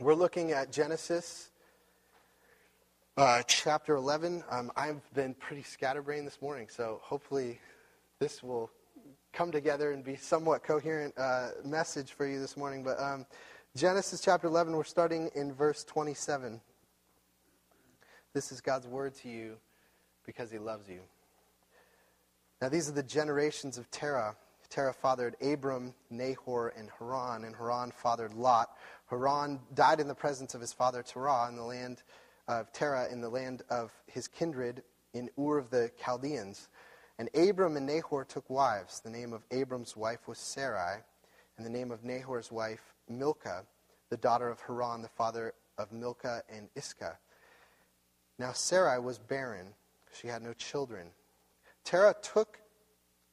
We're looking at Genesis uh, chapter 11. Um, I've been pretty scatterbrained this morning, so hopefully this will come together and be somewhat coherent uh, message for you this morning. But um, Genesis chapter 11, we're starting in verse 27. This is God's word to you because he loves you. Now, these are the generations of Terah. Terah fathered Abram, Nahor, and Haran, and Haran fathered Lot. Haran died in the presence of his father Terah in the land of Terah in the land of his kindred in Ur of the Chaldeans. And Abram and Nahor took wives. The name of Abram's wife was Sarai, and the name of Nahor's wife Milcah, the daughter of Haran, the father of Milcah and Iscah. Now Sarai was barren; she had no children. Terah took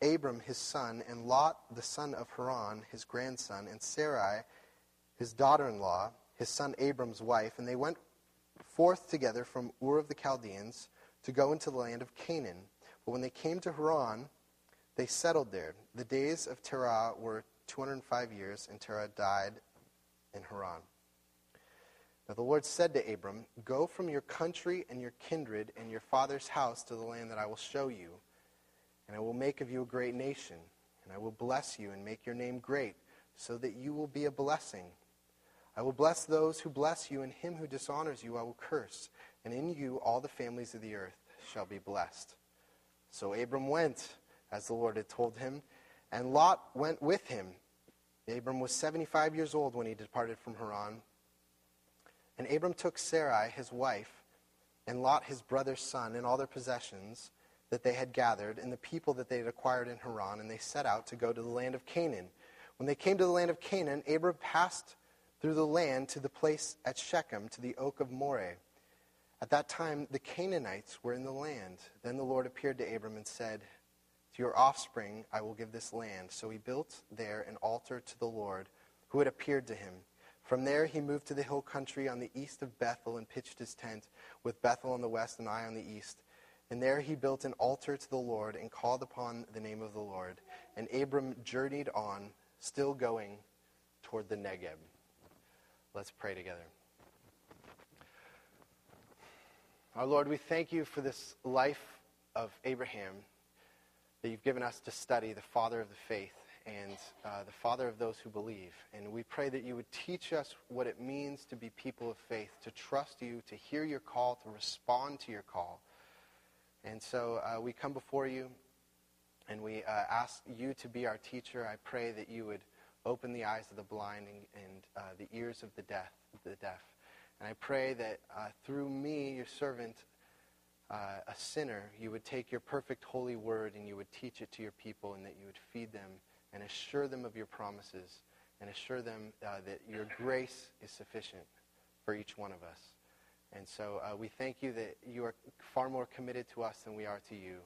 Abram his son, and Lot the son of Haran his grandson, and Sarai his daughter in law, his son Abram's wife, and they went forth together from Ur of the Chaldeans to go into the land of Canaan. But when they came to Haran, they settled there. The days of Terah were 205 years, and Terah died in Haran. Now the Lord said to Abram, Go from your country and your kindred and your father's house to the land that I will show you, and I will make of you a great nation, and I will bless you and make your name great, so that you will be a blessing. I will bless those who bless you, and him who dishonors you I will curse, and in you all the families of the earth shall be blessed. So Abram went, as the Lord had told him, and Lot went with him. Abram was 75 years old when he departed from Haran. And Abram took Sarai, his wife, and Lot, his brother's son, and all their possessions that they had gathered, and the people that they had acquired in Haran, and they set out to go to the land of Canaan. When they came to the land of Canaan, Abram passed through the land to the place at Shechem, to the oak of Moreh. At that time, the Canaanites were in the land. Then the Lord appeared to Abram and said, To your offspring I will give this land. So he built there an altar to the Lord, who had appeared to him. From there he moved to the hill country on the east of Bethel and pitched his tent, with Bethel on the west and Ai on the east. And there he built an altar to the Lord and called upon the name of the Lord. And Abram journeyed on, still going toward the Negeb. Let's pray together. Our Lord, we thank you for this life of Abraham that you've given us to study, the father of the faith and uh, the father of those who believe. And we pray that you would teach us what it means to be people of faith, to trust you, to hear your call, to respond to your call. And so uh, we come before you and we uh, ask you to be our teacher. I pray that you would open the eyes of the blind and, and uh, the ears of the deaf, the deaf. And I pray that uh, through me, your servant, uh, a sinner, you would take your perfect holy word and you would teach it to your people and that you would feed them and assure them of your promises and assure them uh, that your grace is sufficient for each one of us. And so uh, we thank you that you are far more committed to us than we are to you.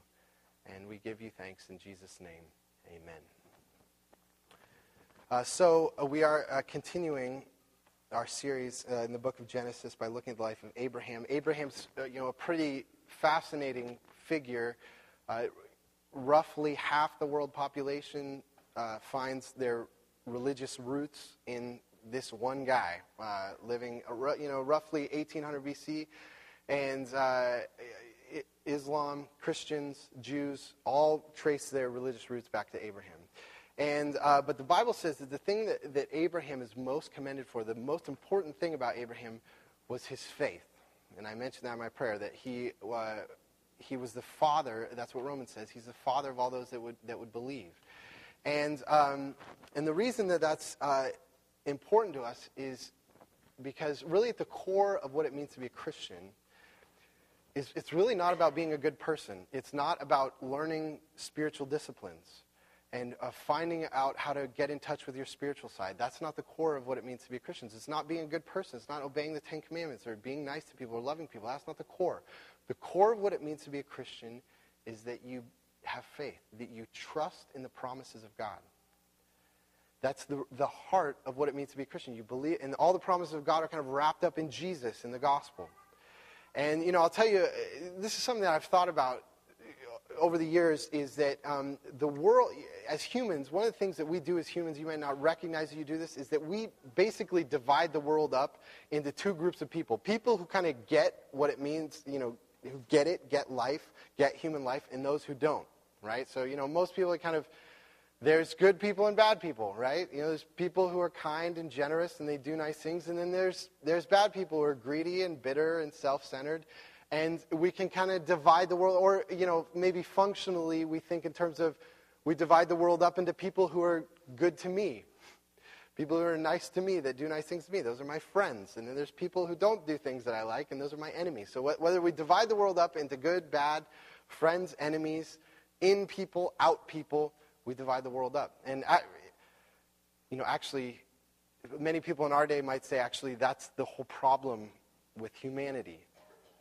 And we give you thanks in Jesus' name. Amen. Uh, so uh, we are uh, continuing our series uh, in the book of Genesis by looking at the life of Abraham. Abraham's, uh, you know, a pretty fascinating figure. Uh, roughly half the world population finds their religious roots in this one guy living, you know, roughly 1800 BC, and Islam, Christians, Jews all trace their religious roots back to Abraham. And, uh, but the Bible says that the thing that, that Abraham is most commended for, the most important thing about Abraham was his faith. And I mentioned that in my prayer, that he, uh, he was the father, that's what Romans says, he's the father of all those that would, that would believe. And, um, and the reason that that's uh, important to us is because really at the core of what it means to be a Christian is it's really not about being a good person. It's not about learning spiritual disciplines and uh, finding out how to get in touch with your spiritual side. That's not the core of what it means to be a Christians. It's not being a good person. It's not obeying the Ten Commandments or being nice to people or loving people. That's not the core. The core of what it means to be a Christian is that you have faith, that you trust in the promises of God. That's the, the heart of what it means to be a Christian. You believe, and all the promises of God are kind of wrapped up in Jesus, in the gospel. And, you know, I'll tell you, this is something that I've thought about over the years is that um, the world, as humans, one of the things that we do as humans, you might not recognize that you do this, is that we basically divide the world up into two groups of people. People who kind of get what it means, you know, who get it, get life, get human life, and those who don't, right? So, you know, most people are kind of, there's good people and bad people, right? You know, there's people who are kind and generous and they do nice things, and then there's, there's bad people who are greedy and bitter and self-centered and we can kind of divide the world, or, you know, maybe functionally we think in terms of we divide the world up into people who are good to me, people who are nice to me, that do nice things to me. Those are my friends. And then there's people who don't do things that I like, and those are my enemies. So wh- whether we divide the world up into good, bad, friends, enemies, in people, out people, we divide the world up. And, I, you know, actually, many people in our day might say, actually, that's the whole problem with humanity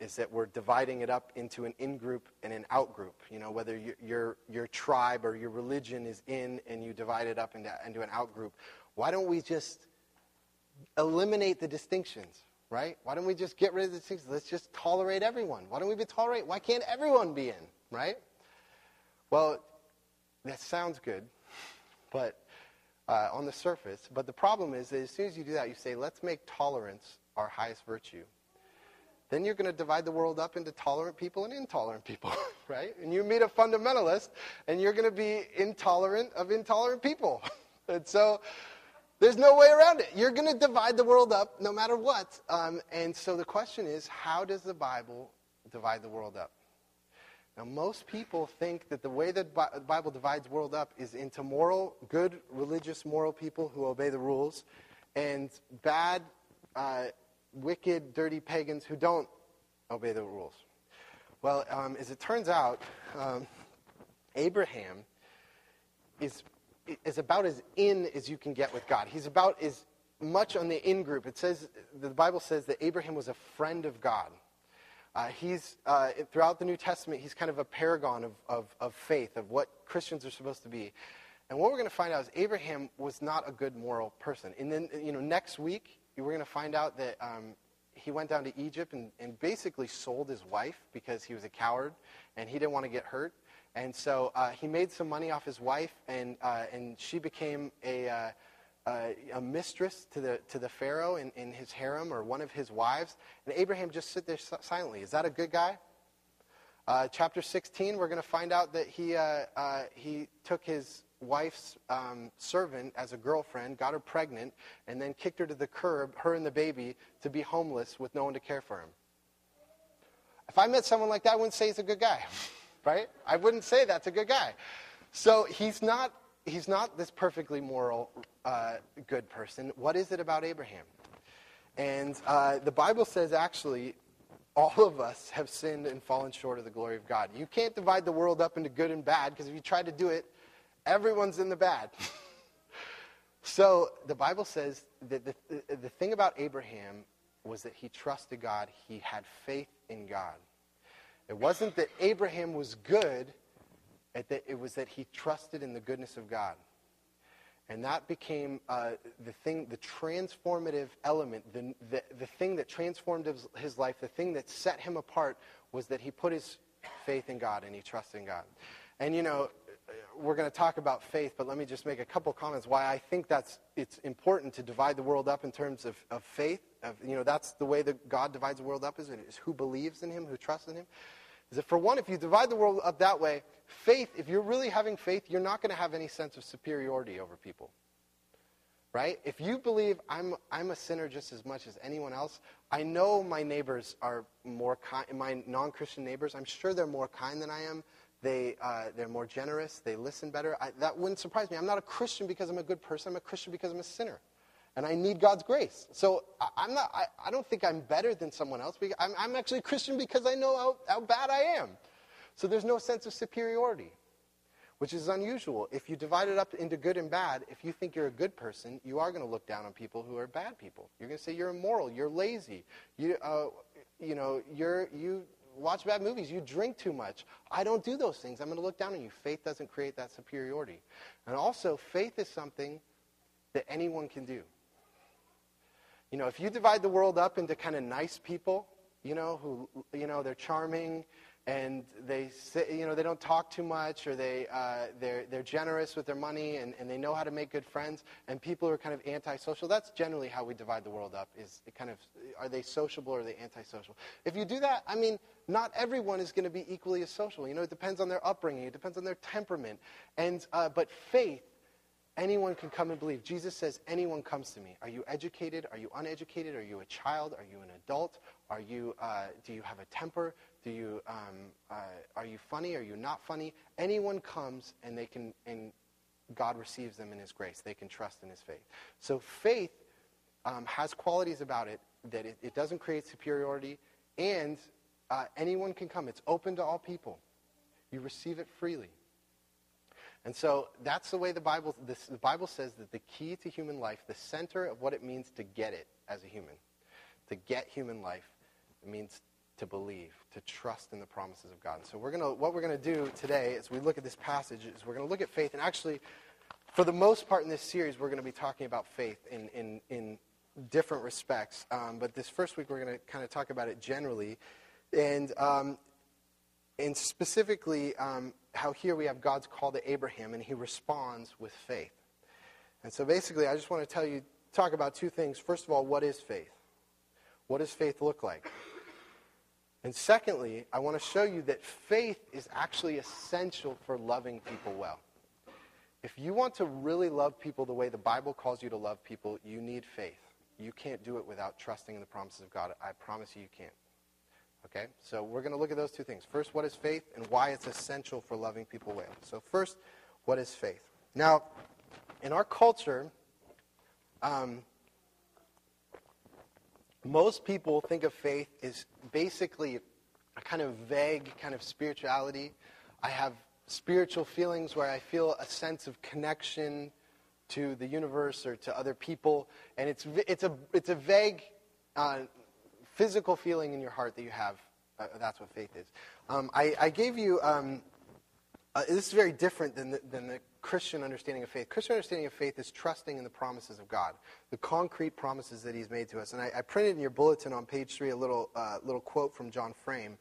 is that we're dividing it up into an in group and an out group. You know, whether your, your, your tribe or your religion is in and you divide it up into, into an out group. Why don't we just eliminate the distinctions, right? Why don't we just get rid of the distinctions? Let's just tolerate everyone. Why don't we be tolerate? Why can't everyone be in, right? Well, that sounds good, but uh, on the surface. But the problem is that as soon as you do that, you say, let's make tolerance our highest virtue then you're going to divide the world up into tolerant people and intolerant people, right? And you meet a fundamentalist, and you're going to be intolerant of intolerant people. and so there's no way around it. You're going to divide the world up no matter what. Um, and so the question is, how does the Bible divide the world up? Now, most people think that the way that the Bible divides world up is into moral, good, religious, moral people who obey the rules, and bad, uh, wicked, dirty pagans who don't obey the rules. Well, um, as it turns out, um, Abraham is, is about as in as you can get with God. He's about as much on the in group. It says, the Bible says that Abraham was a friend of God. Uh, he's, uh, throughout the New Testament, he's kind of a paragon of, of, of faith, of what Christians are supposed to be. And what we're going to find out is Abraham was not a good moral person. And then, you know, next week, we're going to find out that um, he went down to Egypt and, and, basically sold his wife because he was a coward and he didn't want to get hurt. And so uh, he made some money off his wife, and, uh, and she became a, uh, a mistress to the, to the Pharaoh in, in his harem or one of his wives. And Abraham just sit there silently. Is that a good guy? Uh, chapter 16, we're going to find out that he, uh, uh, he took his wife's um, servant as a girlfriend, got her pregnant, and then kicked her to the curb, her and the baby, to be homeless with no one to care for him. If I met someone like that, I wouldn't say he's a good guy, right? I wouldn't say that's a good guy. So he's not, he's not this perfectly moral, uh, good person. What is it about Abraham? And uh, the Bible says actually, all of us have sinned and fallen short of the glory of God. You can't divide the world up into good and bad because if you try to do it, Everyone's in the bad. so the Bible says that the, the thing about Abraham was that he trusted God, he had faith in God. It wasn't that Abraham was good, it was that he trusted in the goodness of God. And that became uh, the thing, the transformative element, the, the, the thing that transformed his, his, life, the thing that set him apart was that he put his faith in God and he trusted in God. And you know, we're going to talk about faith, but let me just make a couple comments why I think that's it's important to divide the world up in terms of, of faith. Of, you know, that's the way that God divides the world up is, is who believes in him, who trusts in him. Is that for one, if you divide the world up that way, faith, if you're really having faith, you're not going to have any sense of superiority over people. Right? If you believe I'm, I'm a sinner just as much as anyone else, I know my neighbors are more kind, my non Christian neighbors, I'm sure they're more kind than I am they, uh, they're more generous. They listen better. I, that wouldn't surprise me. I'm not a Christian because I'm a good person. I'm a Christian because I'm a sinner. And I need God's grace. So I, am not, I, I, don't think I'm better than someone else. I'm, I'm actually a Christian because I know how, how bad I am. So there's no sense of superiority, which is unusual. If you divide it up into good and bad, if you think you're a good person, you are going to look down on people who are bad people. You're going to say you're immoral, you're lazy, you, uh, you know, you're, you watch bad movies. You drink too much. I don't do those things. I'm going to look down on you. Faith doesn't create that superiority. And also, faith is something that anyone can do. You know, if you divide the world up into kind of nice people, you know, who, you know, they're charming and they say, you know they don't talk too much or they uh, they're they're generous with their money and, and they know how to make good friends and people who are kind of antisocial. That's generally how we divide the world up is kind of are they sociable or are they antisocial? If you do that i mean not everyone is going to be equally as social. You know it depends on their upbringing it depends on their temperament. And uh, but faith anyone can come and believe. Jesus says anyone comes to me. Are you educated? Are you uneducated? Are you a child? Are you an adult? Are you uh, do you have a temper do you, um, uh, are you funny? Are you not funny? Anyone comes and they can, and God receives them in His grace. They can trust in His faith. So faith um, has qualities about it that it, it doesn't create superiority, and uh, anyone can come. It's open to all people. You receive it freely. And so that's the way the Bible, this, the Bible says that the key to human life, the center of what it means to get it as a human, to get human life, it means to believe, to trust in the promises of God. And so we're gonna, what we're going to do today as we look at this passage is we're going to look at faith. And actually, for the most part in this series, we're going to be talking about faith in, in, in different respects. Um, but this first week, we're going to kind of talk about it generally. And, um, and specifically, um, how here we have God's call to Abraham, and he responds with faith. And so basically, I just want to tell you, talk about two things. First of all, what is faith? What does faith look like? And secondly, I want to show you that faith is actually essential for loving people well. If you want to really love people the way the Bible calls you to love people, you need faith. You can't do it without trusting in the promises of God. I promise you, you can't. Okay? So we're going to look at those two things. First, what is faith and why it's essential for loving people well. So, first, what is faith? Now, in our culture, um, most people think of faith as basically a kind of vague kind of spirituality. I have spiritual feelings where I feel a sense of connection to the universe or to other people, and it's it's a it's a vague uh, physical feeling in your heart that you have. Uh, that's what faith is. Um, I, I, gave you. Um, uh, this is very different than the, than the Christian understanding of faith. Christian understanding of faith is trusting in the promises of God, the concrete promises that He's made to us. And I, I printed in your bulletin on page three a little uh, little quote from John Frame,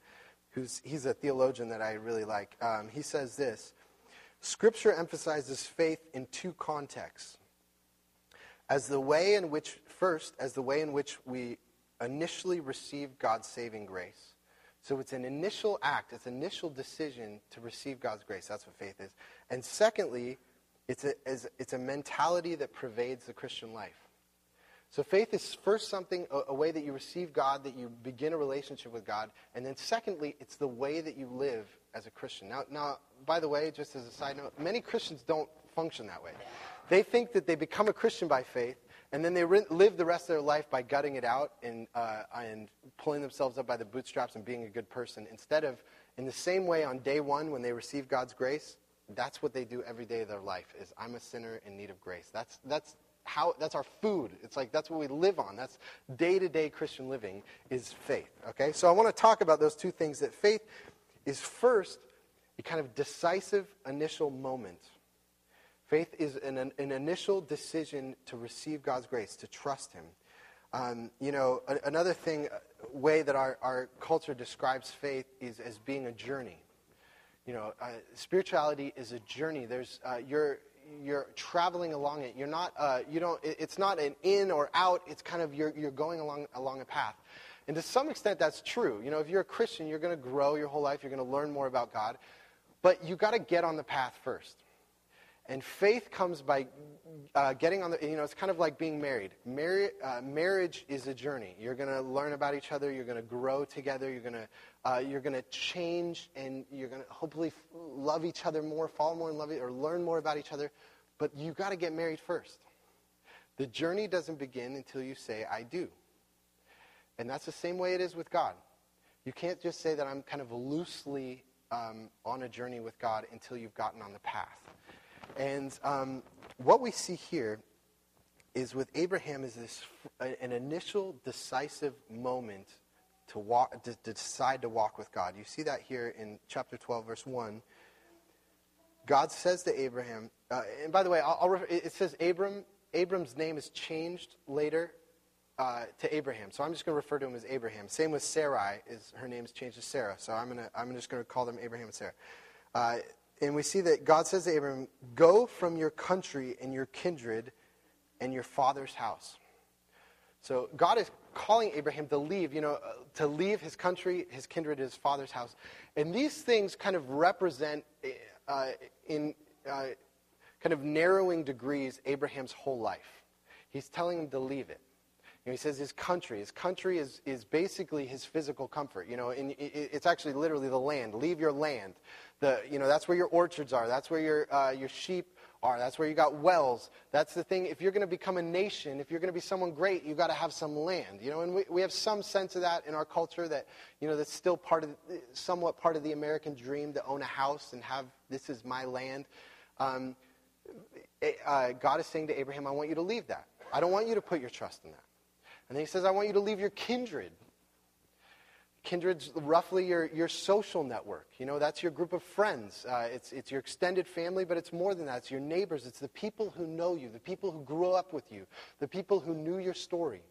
who's he's a theologian that I really like. Um, he says this: Scripture emphasizes faith in two contexts. As the way in which, first, as the way in which we initially receive God's saving grace. So it's an initial act, it's an initial decision to receive God's grace. That's what faith is. And secondly, it's a, it's a mentality that pervades the Christian life. So faith is first something, a, a, way that you receive God, that you begin a relationship with God. And then secondly, it's the way that you live as a Christian. Now, now, by the way, just as a side note, many Christians don't function that way. They think that they become a Christian by faith, and then they re- live the rest of their life by gutting it out and, uh, and pulling themselves up by the bootstraps and being a good person. Instead of, in the same way on day one when they receive God's grace, that's what they do every day of their life is I'm a sinner in need of grace. That's, that's, how, that's our food. It's like that's what we live on. That's day-to-day Christian living is faith. Okay? So I want to talk about those two things that faith is first a kind of decisive initial moment Faith is an, an initial decision to receive God's grace, to trust Him. Um, you know, a, another thing, uh, way that our, our culture describes faith is as being a journey. You know, uh, spirituality is a journey. There's, uh, you're, you're traveling along it. You're not, uh, you don't, it, it's not an in or out. It's kind of, you're, you're going along, along a path. And to some extent, that's true. You know, if you're a Christian, you're going to grow your whole life. You're going to learn more about God. But you've got to get on the path first. And faith comes by uh, getting on the, you know, it's kind of like being married. Marri- uh, marriage is a journey. You're going to learn about each other. You're going to grow together. You're going to, uh, you're going to change and you're going to hopefully love each other more, fall more in love, or learn more about each other. But you've got to get married first. The journey doesn't begin until you say, I do. And that's the same way it is with God. You can't just say that I'm kind of loosely um, on a journey with God until you've gotten on the path. And um, what we see here is with Abraham is this an initial decisive moment to walk to, to decide to walk with God. You see that here in chapter 12 verse 1. God says to Abraham, uh, and by the way, I'll, I'll, it says Abram. Abram's name is changed later uh, to Abraham. So I'm just going to refer to him as Abraham. Same with Sarai. Is her name's changed to Sarah. So I'm gonna I'm just going to call them Abraham and Sarah. Uh, and we see that God says to Abraham, "Go from your country and your kindred and your father's house." So God is calling Abraham to leave, you know, uh, to leave his country, his kindred, his father's house. And these things kind of represent, uh, in uh, kind of narrowing degrees, Abraham's whole life. He's telling him to leave it. You know, he says his country. His country is, is basically his physical comfort. You know, it, it's actually literally the land. Leave your land. The, you know, that's where your orchards are. That's where your, uh, your sheep are. That's where you got wells. That's the thing. If you're going to become a nation, if you're going to be someone great, you've got to have some land. You know, and we, we have some sense of that in our culture that, you know, that's still part of, somewhat part of the American dream to own a house and have, this is my land. Um, eh, uh, God is saying to Abraham, I want you to leave that. I don't want you to put your trust in that. And then he says, I want you to leave your kindred. Kindred's roughly your, your social network. You know, that's your group of friends. Uh, it's, it's your extended family, but it's more than that. It's your neighbors. It's the people who know you, the people who grew up with you, the people who knew your story.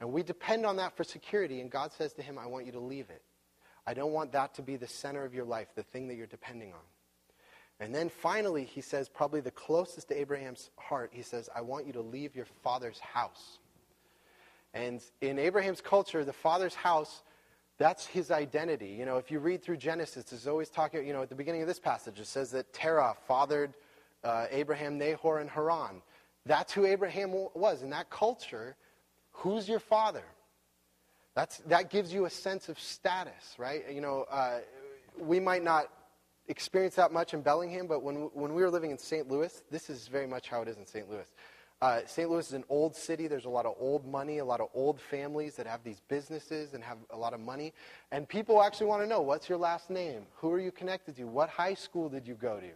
And we depend on that for security, and God says to him, I want you to leave it. I don't want that to be the center of your life, the thing that you're depending on. And then finally, he says, probably the closest to Abraham's heart, he says, I want you to leave your father's house. And in Abraham's culture, the father's house that's his identity. You know, if you read through Genesis, it's always talking, you know, at the beginning of this passage, it says that Terah fathered uh, Abraham, Nahor, and Haran. That's who Abraham was. In that culture, who's your father? That's, that gives you a sense of status, right? You know, uh, we might not experience that much in Bellingham, but when, when we were living in St. Louis, this is very much how it is in St. Louis. Uh, St. Louis is an old city. There's a lot of old money, a lot of old families that have these businesses and have a lot of money. And people actually want to know what's your last name? Who are you connected to? What high school did you go to?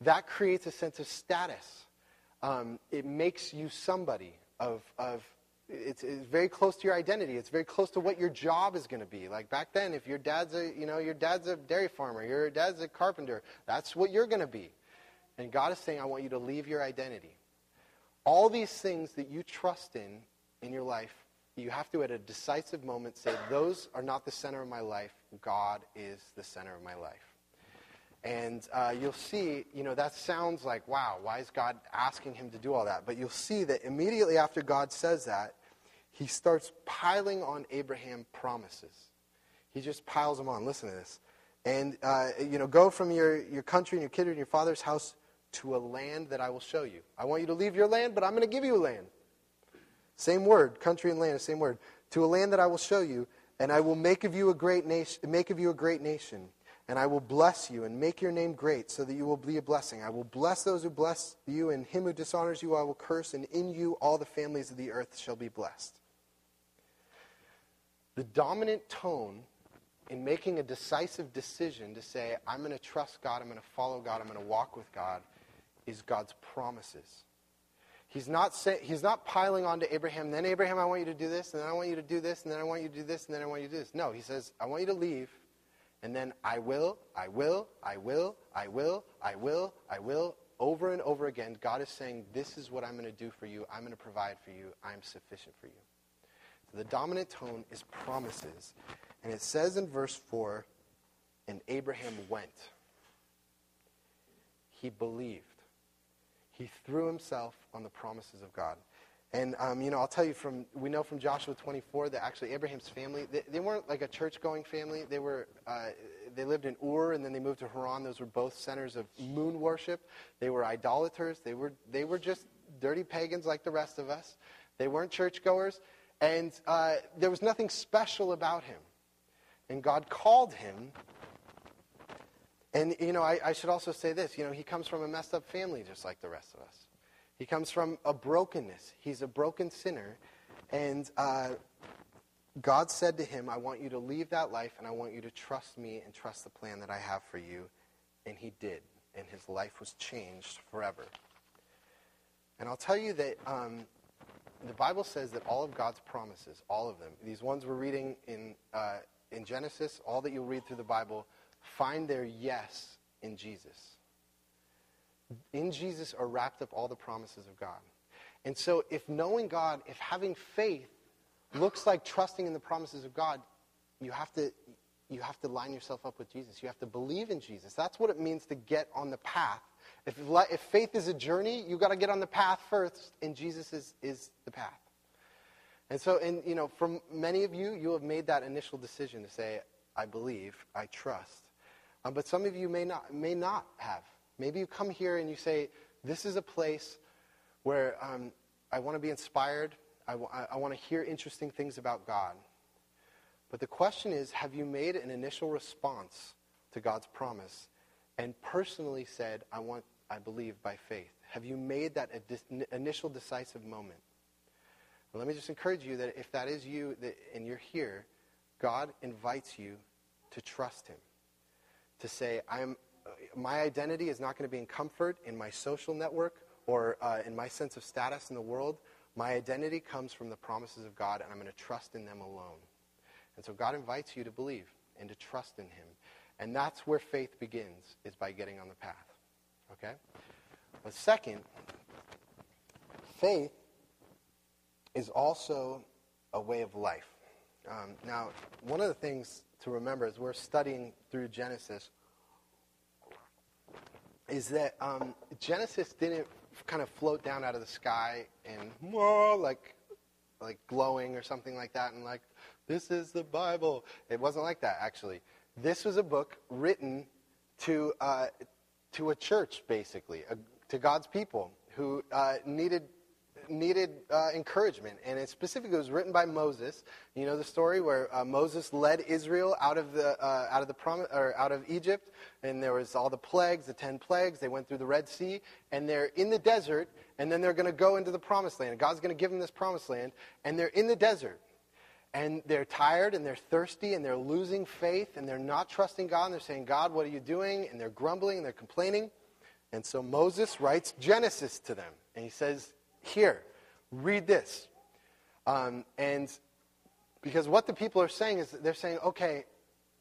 That creates a sense of status. Um, it makes you somebody of, of it's, it's, very close to your identity. It's very close to what your job is going to be. Like back then, if your dad's a, you know, your dad's a dairy farmer, your dad's a carpenter, that's what you're going to be. And God is saying, I want you to leave your identity. All these things that you trust in in your life, you have to, at a decisive moment, say, Those are not the center of my life. God is the center of my life. And uh, you'll see, you know, that sounds like, wow, why is God asking him to do all that? But you'll see that immediately after God says that, he starts piling on Abraham promises. He just piles them on. Listen to this. And, uh, you know, go from your, your country and your kindred and your father's house to a land that I will show you. I want you to leave your land, but I'm going to give you a land. Same word, country and land, same word. To a land that I will show you, and I will make of you a great nation, make of you a great nation, and I will bless you and make your name great, so that you will be a blessing. I will bless those who bless you, and him who dishonors you I will curse, and in you all the families of the earth shall be blessed. The dominant tone in making a decisive decision to say, I'm going to trust God, I'm going to follow God, I'm going to walk with God, is God's promises. He's not, say, he's not piling on to Abraham, then Abraham, I want you to do this, and then I want you to do this, and then I want you to do this, and then I want you to do this. No, he says, I want you to leave, and then I will, I will, I will, I will, I will, I will, over and over again. God is saying, This is what I'm going to do for you. I'm going to provide for you. I'm sufficient for you. So the dominant tone is promises. And it says in verse 4 And Abraham went. He believed he threw himself on the promises of God. And, um, you know, I'll tell you from, we know from Joshua 24 that actually Abraham's family, they, they weren't like a church going family. They were, uh, they lived in Ur and then they moved to Haran. Those were both centers of moon worship. They were idolaters. They were, they were just dirty pagans like the rest of us. They weren't churchgoers. And uh, there was nothing special about him. And God called him and, you know, I, I, should also say this. You know, he comes from a messed up family just like the rest of us. He comes from a brokenness. He's a broken sinner. And uh, God said to him, I want you to leave that life and I want you to trust me and trust the plan that I have for you. And he did. And his life was changed forever. And I'll tell you that um, the Bible says that all of God's promises, all of them, these ones we're reading in, uh, in Genesis, all that you'll read through the Bible, find their yes in Jesus. In Jesus are wrapped up all the promises of God. And so, if knowing God, if having faith looks like trusting in the promises of God, you have to you have to line yourself up with Jesus. You have to believe in Jesus. That's what it means to get on the path. If, if faith is a journey, you've got to get on the path first, and Jesus is, is the path. And so, and, you know, for many of you, you have made that initial decision to say, I believe, I trust. Um, but some of you may not, may not have. Maybe you come here and you say, this is a place where um, I want to be inspired. I, w- I want to hear interesting things about God. But the question is have you made an initial response to God's promise and personally said, I want, I believe by faith? Have you made that initial decisive moment? Let me just encourage you that if that is you that, and you're here, God invites you to trust Him. To say, I'm, my identity is not going to be in comfort in my social network or uh, in my sense of status in the world. My identity comes from the promises of God, and I'm going to trust in them alone. And so God invites you to believe and to trust in him. And that's where faith begins, is by getting on the path. Okay? But second, faith is also a way of life. Um, now, one of the things to remember as we're studying through Genesis is that um, Genesis didn't kind of float down out of the sky and whoa, like like glowing or something like that, and like this is the Bible. It wasn't like that, actually. This was a book written to, uh, to a church, basically, uh, to God's people who uh, needed needed uh, encouragement, and it specifically was written by Moses. You know the story where uh, Moses led Israel out of the uh, out of the prom- or out of Egypt, and there was all the plagues, the ten plagues. They went through the Red Sea, and they're in the desert, and then they're going to go into the Promised Land. God's going to give them this Promised Land, and they're in the desert, and they're tired and they're thirsty and they're losing faith and they're not trusting God and they're saying, God, what are you doing? And they're grumbling and they're complaining. And so Moses writes Genesis to them. And he says, Here, read this. Um, and because what the people are saying is they're saying, okay,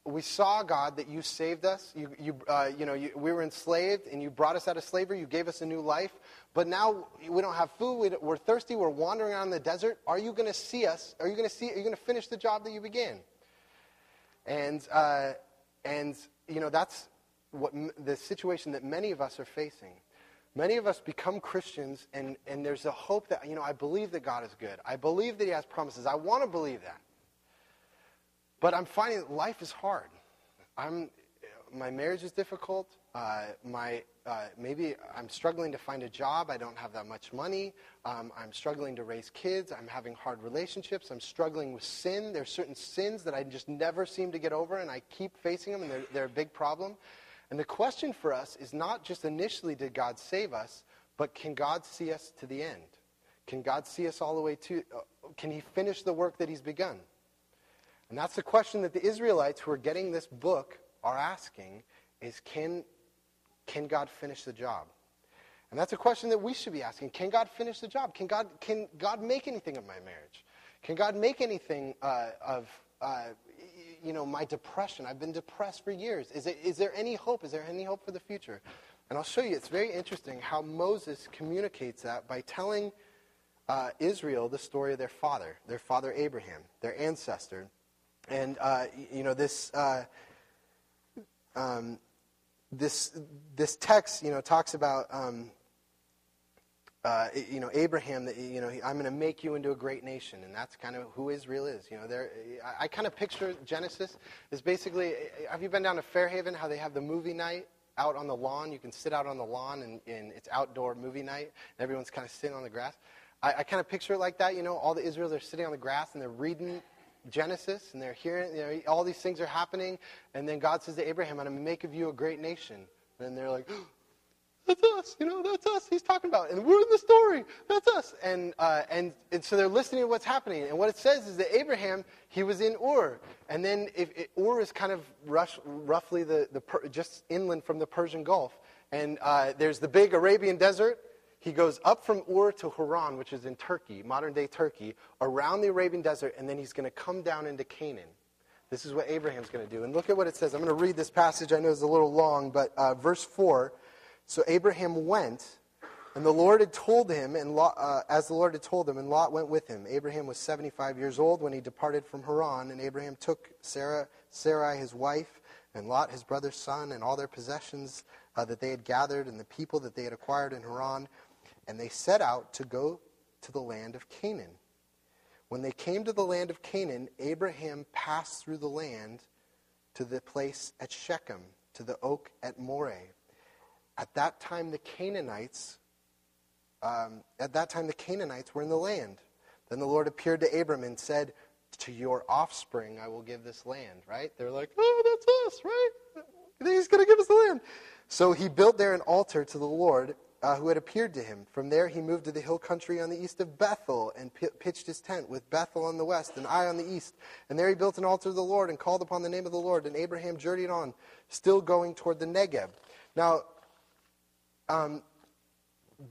we saw, God, that you saved us. You, you, uh, you know, you, we were enslaved, and you brought us out of slavery. You gave us a new life. But now we don't have food. We, are thirsty. We're wandering around in the desert. Are you going to see us? Are you going to see? Are you going to finish the job that you began? And uh, and you know that's what the situation that many of us are facing. Many of us become Christians, and, and there's a hope that, you know, I believe that God is good. I believe that He has promises. I want to believe that. But I'm finding that life is hard. I'm, my marriage is difficult. Uh, my, uh, maybe I'm struggling to find a job. I don't have that much money. Um, I'm struggling to raise kids. I'm having hard relationships. I'm struggling with sin. There's certain sins that I just never seem to get over, and I keep facing them, and they're, they're a big problem. And the question for us is not just initially did God save us, but can God see us to the end? Can God see us all the way to? Uh, can He finish the work that He's begun? And that's the question that the Israelites who are getting this book are asking is can, can God finish the job? And that's a question that we should be asking. Can God finish the job? Can God, can God make anything of my marriage? Can God make anything uh, of, uh, you know, my depression? I've been depressed for years. Is, it, is there any hope? Is there any hope for the future? And I'll show you, it's very interesting how Moses communicates that by telling uh, Israel the story of their father, their father Abraham, their ancestor. And, uh, you know, this, uh, um, this, this text, you know, talks about, um, uh, you know, Abraham, you know, I'm going to make you into a great nation. And that's kind of who Israel is. You know, I, I kind of picture Genesis as basically, have you been down to Fairhaven, how they have the movie night? out on the lawn. You can sit out on the lawn, and, and it's outdoor movie night, and everyone's kind of sitting on the grass. I, I kind of picture it like that. You know, all the Israelis are sitting on the grass and they're reading Genesis, and they're hearing, you know, all these things are happening, and then God says to Abraham, I'm going to make of you a great nation. And they're like, oh, that's us, you know, that's us. He's talking about, and we're in the story. That's us. And, uh, and, and so they're listening to what's happening. And what it says is that Abraham, he was in Ur. And then if, it, Ur is kind of rush, roughly the, the, just inland from the Persian Gulf. And uh, there's the big Arabian desert, he goes up from Ur to Haran, which is in Turkey, modern day Turkey, around the Arabian desert, and then he's going to come down into Canaan. This is what Abraham's going to do. And look at what it says. I'm going to read this passage. I know it's a little long, but uh, verse 4. So Abraham went And the Lord had told him, and Lot, uh, as the Lord had told him, and Lot went with him. Abraham was 75 years old when he departed from Haran, and Abraham took Sarah, Sarai his wife, and Lot his brother's son, and all their possessions uh, that they had gathered, and the people that they had acquired in Haran, and they set out to go to the land of Canaan. When they came to the land of Canaan, Abraham passed through the land to the place at Shechem, to the oak at Moreh. At that time, the Canaanites um, at that time the Canaanites were in the land. Then the Lord appeared to Abram and said, To your offspring I will give this land, right? They're like, Oh, that's us, right? He's going to give us the land. So he built there an altar to the Lord uh, who had appeared to him. From there he moved to the hill country on the east of Bethel and p- pitched his tent with Bethel on the west and Ai on the east. And there he built an altar to the Lord and called upon the name of the Lord. And Abraham journeyed on, still going toward the Negeb. Now, um,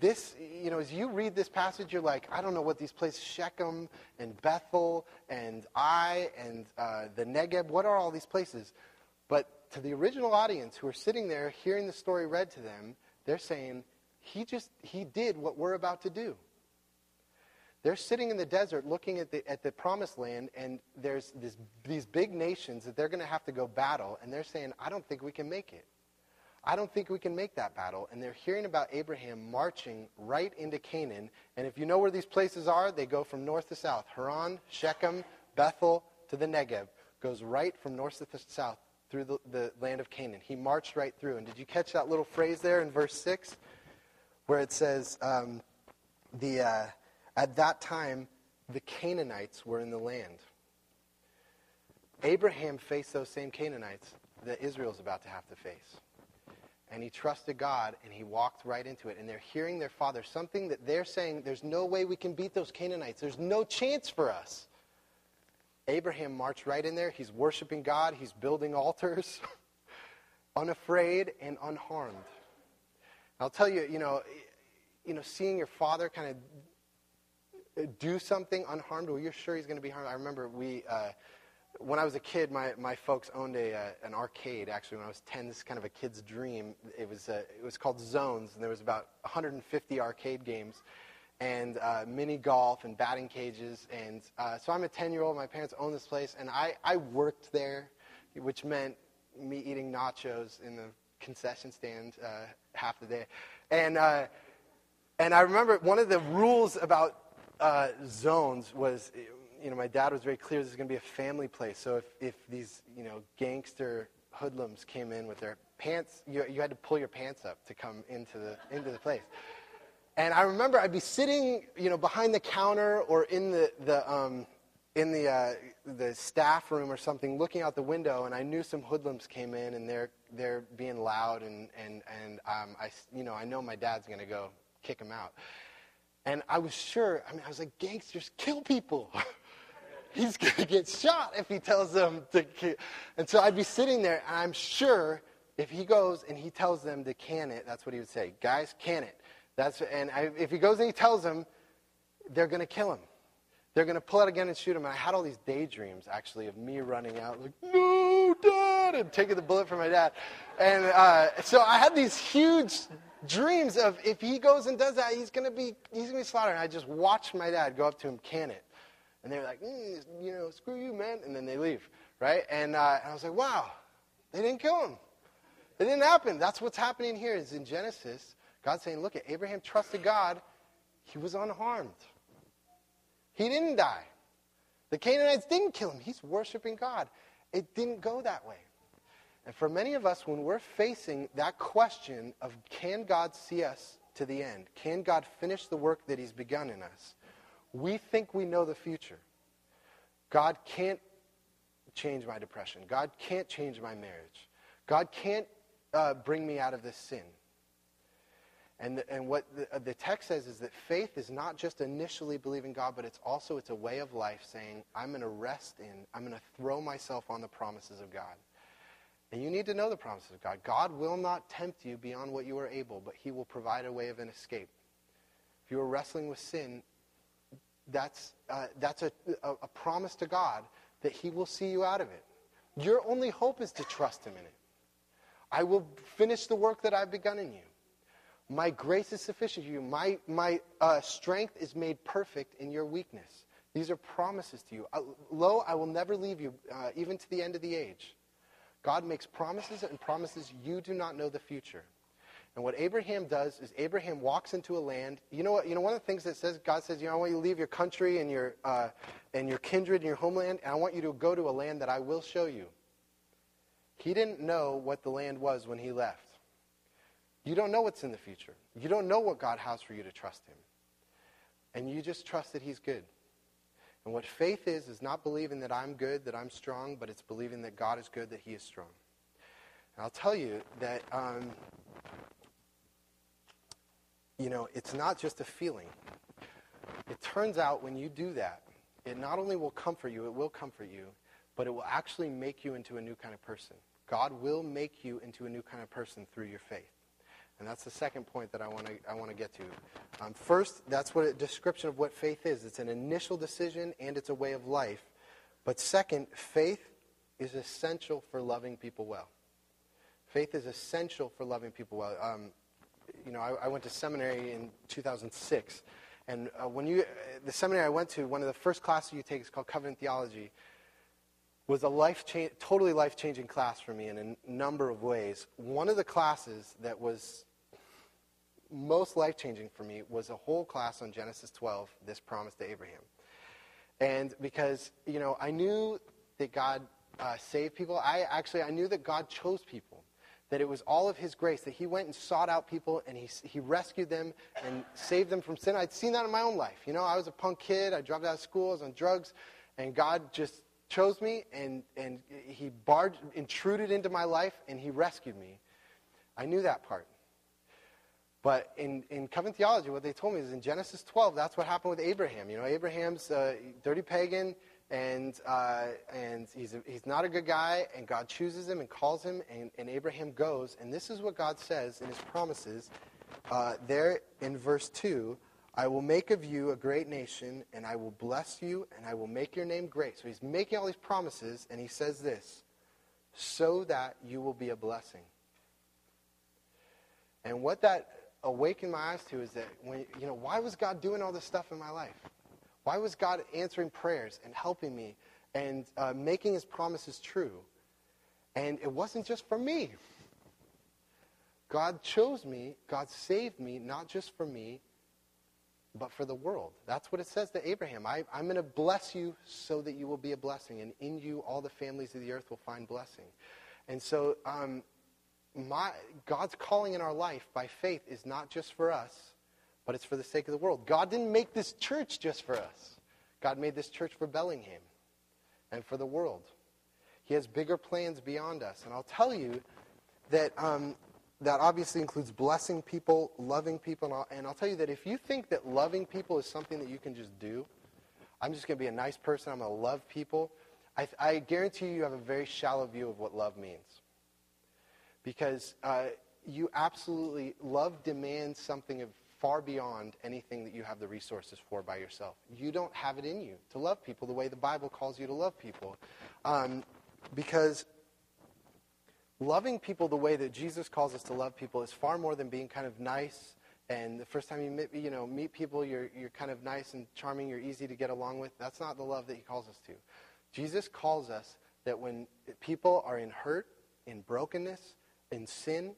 this, you know, as you read this passage, you're like, I don't know what these places, Shechem and Bethel and Ai and uh, the Negeb, what are all these places? But to the original audience who are sitting there hearing the story read to them, they're saying, he just, he did what we're about to do. They're sitting in the desert looking at the, at the promised land, and there's this, these big nations that they're going to have to go battle, and they're saying, I don't think we can make it. I don't think we can make that battle. And they're hearing about Abraham marching right into Canaan. And if you know where these places are, they go from north to south. Haran, Shechem, Bethel to the Negev. Goes right from north to south through the, the land of Canaan. He marched right through. And did you catch that little phrase there in verse 6? Where it says, um, the, uh, at that time, the Canaanites were in the land. Abraham faced those same Canaanites that Israel's about to have to face and he trusted God and he walked right into it. And they're hearing their father, something that they're saying, there's no way we can beat those Canaanites. There's no chance for us. Abraham marched right in there. He's worshiping God, he's building altars, unafraid and unharmed. I'll tell you, you know, you know, seeing your father kind of do something unharmed, well, you're sure he's going to be harmed. I remember we. Uh, when I was a kid, my, my folks owned a, uh, an arcade. Actually, when I was 10, this is kind of a kid's dream. It was, uh, it was called Zones, and there was about 150 arcade games and uh, mini golf and batting cages. And uh, so I'm a 10 year old. My parents own this place, and I, I worked there, which meant me eating nachos in the concession stand uh, half the day. And, uh, and I remember one of the rules about zones was you know, my dad was very clear this is going to be a family place. So if, if these, you know, gangster hoodlums came in with their pants, you, you had to pull your pants up to come into the, into the place. And I remember I'd be sitting, you know, behind the counter or in the, the, um, in the, uh, the staff room or something, looking out the window, and I knew some hoodlums came in, and they're, they're being loud, and, and, and um, I, you know, I know my dad's going to go kick them out. And I was sure, I mean, I was like, gangsters kill people. he's going to get shot if he tells them to. And so I'd be sitting there, and I'm sure if he goes and he tells them to can it, that's what he would say. Guys, can it. That's, and I, if he goes and he tells them, they're going to kill him. They're going to pull out a gun and shoot him. And I had all these daydreams, actually, of me running out, like, no, dad, and taking the bullet from my dad. And uh, so I had these huge dreams of if he goes and does that, he's going to be, he's going to be slaughtered. And I just watched my dad go up to him, can it. And they're like, mm, you know, screw you, man. And then they leave, right? And, uh, and I was like, wow, they didn't kill him. It didn't happen. That's what's happening here is in Genesis, God's saying, look, at Abraham trusted God. He was unharmed. He didn't die. The Canaanites didn't kill him. He's worshiping God. It didn't go that way. And for many of us, when we're facing that question of can God see us to the end? Can God finish the work that he's begun in us? We think we know the future. God can't change my depression. God can't change my marriage. God can't uh, bring me out of this sin. And, the, and what the, uh, the text says is that faith is not just initially believing God, but it's also it's a way of life saying, I'm going to rest in, I'm going to throw myself on the promises of God. And you need to know the promises of God. God will not tempt you beyond what you are able, but he will provide a way of an escape. If you are wrestling with sin, that's, uh, that's a, a, a promise to God that He will see you out of it. Your only hope is to trust Him in it. I will finish the work that I've begun in you. My grace is sufficient for you. My, my uh, strength is made perfect in your weakness. These are promises to you. Uh, lo, I will never leave you, uh, even to the end of the age. God makes promises and promises you do not know the future. And what Abraham does is Abraham walks into a land. You know what? You know one of the things that says God says, you know, I want you to leave your country and your uh, and your kindred and your homeland, and I want you to go to a land that I will show you. He didn't know what the land was when he left. You don't know what's in the future. You don't know what God has for you to trust Him, and you just trust that He's good. And what faith is is not believing that I'm good, that I'm strong, but it's believing that God is good, that He is strong. And I'll tell you that. Um, you know, it's not just a feeling. It turns out when you do that, it not only will comfort you, it will comfort you, but it will actually make you into a new kind of person. God will make you into a new kind of person through your faith. And that's the second point that I want to I want to get to. Um, first, that's what a description of what faith is. It's an initial decision and it's a way of life. But second, faith is essential for loving people well. Faith is essential for loving people well. Um, you know, I, I, went to seminary in 2006. And uh, when you, the seminary I went to, one of the first classes you take is called Covenant Theology, was a life cha- totally life changing class for me in a n- number of ways. One of the classes that was most life changing for me was a whole class on Genesis 12, this promise to Abraham. And because, you know, I knew that God uh, saved people, I actually, I knew that God chose people that it was all of his grace, that he went and sought out people and he, he rescued them and saved them from sin. I'd seen that in my own life. You know, I was a punk kid. I dropped out of school. I was on drugs. And God just chose me and, and he barred, intruded into my life and he rescued me. I knew that part. But in, in covenant theology, what they told me is in Genesis 12, that's what happened with Abraham. You know, Abraham's a dirty pagan and, uh, and he's, a, he's not a good guy, and God chooses him and calls him, and, and Abraham goes. And this is what God says in his promises uh, there in verse 2 I will make of you a great nation, and I will bless you, and I will make your name great. So he's making all these promises, and he says this so that you will be a blessing. And what that awakened my eyes to is that when you know why was God doing all this stuff in my life? Why was God answering prayers and helping me and uh, making his promises true? And it wasn't just for me. God chose me, God saved me, not just for me, but for the world. That's what it says to Abraham. I, am going to bless you so that you will be a blessing, and in you all the families of the earth will find blessing. And so, um, my, God's calling in our life by faith is not just for us, but it's for the sake of the world. God didn't make this church just for us. God made this church for Bellingham and for the world. He has bigger plans beyond us. And I'll tell you that um, that obviously includes blessing people, loving people. And I'll, and I'll tell you that if you think that loving people is something that you can just do, I'm just going to be a nice person, I'm going to love people, I, I, guarantee you you have a very shallow view of what love means. Because uh, you absolutely, love demands something of far beyond anything that you have the resources for by yourself. You don't have it in you to love people the way the Bible calls you to love people. Um, because loving people the way that Jesus calls us to love people is far more than being kind of nice. And the first time you meet, you know, meet people, you're, you're kind of nice and charming, you're easy to get along with. That's not the love that he calls us to. Jesus calls us that when people are in hurt, in brokenness, in sin,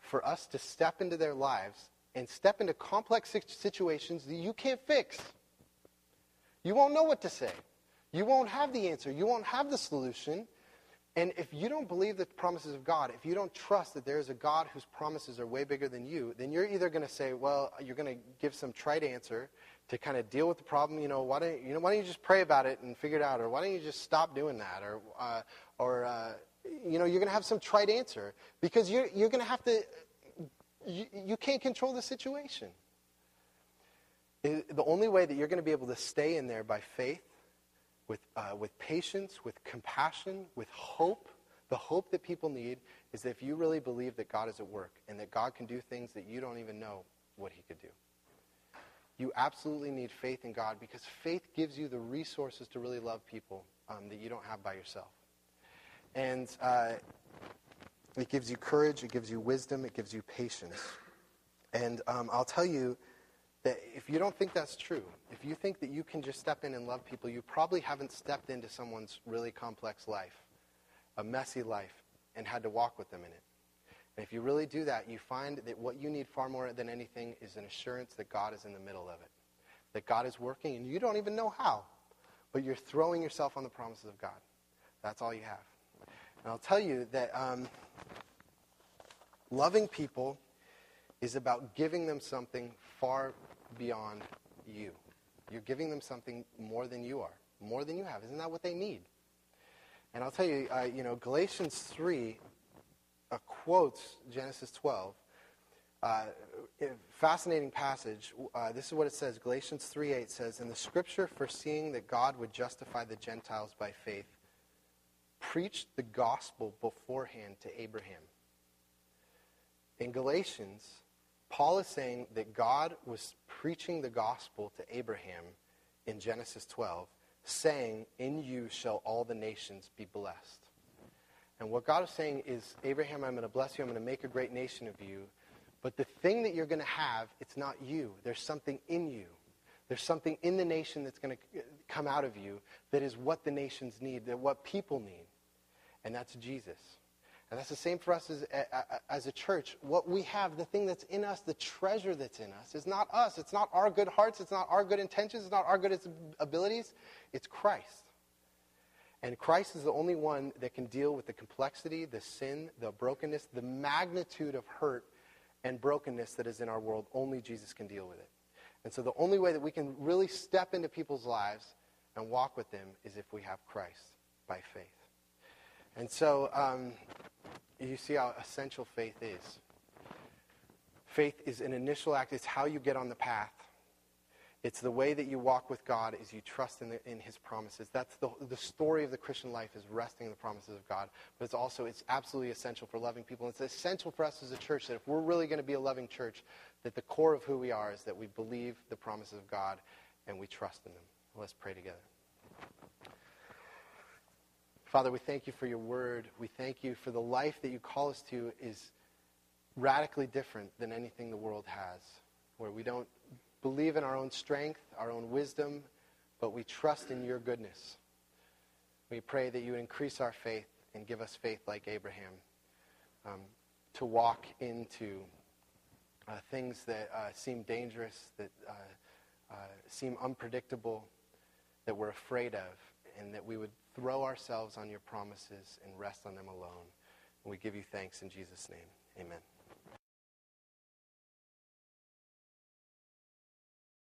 for us to step into their lives and step into complex situations that you can't fix. You won't know what to say. You won't have the answer. You won't have the solution. And if you don't believe the promises of God, if you don't trust that there is a God whose promises are way bigger than you, then you're either going to say, well, you're going to give some trite answer to kind of deal with the problem. You know, why don't you know why don't you just pray about it and figure it out, or why don't you just stop doing that, or uh, or uh, you know, you're going to have some trite answer because you're you're going to have to you, you can't control the situation. It, the only way that you're going to be able to stay in there by faith, with, uh, with patience, with compassion, with hope, the hope that people need is that if you really believe that God is at work and that God can do things that you don't even know what he could do. You absolutely need faith in God because faith gives you the resources to really love people um, that you don't have by yourself. And uh, it gives you courage, it gives you wisdom, it gives you patience. And um, I'll tell you that if you don't think that's true, if you think that you can just step in and love people, you probably haven't stepped into someone's really complex life, a messy life, and had to walk with them in it. And if you really do that, you find that what you need far more than anything is an assurance that God is in the middle of it, that God is working, and you don't even know how, but you're throwing yourself on the promises of God. That's all you have. And I'll tell you that um, loving people is about giving them something far beyond you. You're giving them something more than you are, more than you have. Isn't that what they need? And I'll tell you, uh, you know, Galatians 3 uh, quotes Genesis 12. Uh, fascinating passage. Uh, this is what it says. Galatians 3.8 says, In the scripture, foreseeing that God would justify the Gentiles by faith, preached the gospel beforehand to Abraham. In Galatians, Paul is saying that God was preaching the gospel to Abraham in Genesis 12, saying, In you shall all the nations be blessed. And what God is saying is, Abraham, I'm going to bless you, I'm going to make a great nation of you. But the thing that you're going to have, it's not you. There's something in you. There's something in the nation that's going to come out of you that is what the nations need, that what people need. And that's Jesus. And that's the same for us as, as a church. What we have, the thing that's in us, the treasure that's in us, is not us. It's not our good hearts. It's not our good intentions. It's not our good abilities. It's Christ. And Christ is the only one that can deal with the complexity, the sin, the brokenness, the magnitude of hurt and brokenness that is in our world. Only Jesus can deal with it. And so the only way that we can really step into people's lives and walk with them is if we have Christ by faith. And so um, you see how essential faith is. Faith is an initial act. It's how you get on the path. It's the way that you walk with God is you trust in, the, in his promises. That's the, the story of the Christian life is resting in the promises of God. But it's also, it's absolutely essential for loving people. It's essential for us as a church that if we're really going to be a loving church, that the core of who we are is that we believe the promises of God and we trust in them. Let's pray together. Father, we thank you for your word. We thank you for the life that you call us to is radically different than anything the world has, where we don't believe in our own strength, our own wisdom, but we trust in your goodness. We pray that you increase our faith and give us faith like Abraham um, to walk into uh, things that uh, seem dangerous, that uh, uh seem unpredictable, that we're afraid of, and that we would throw ourselves on your promises and rest on them alone. And we give you thanks in Jesus' name. Amen.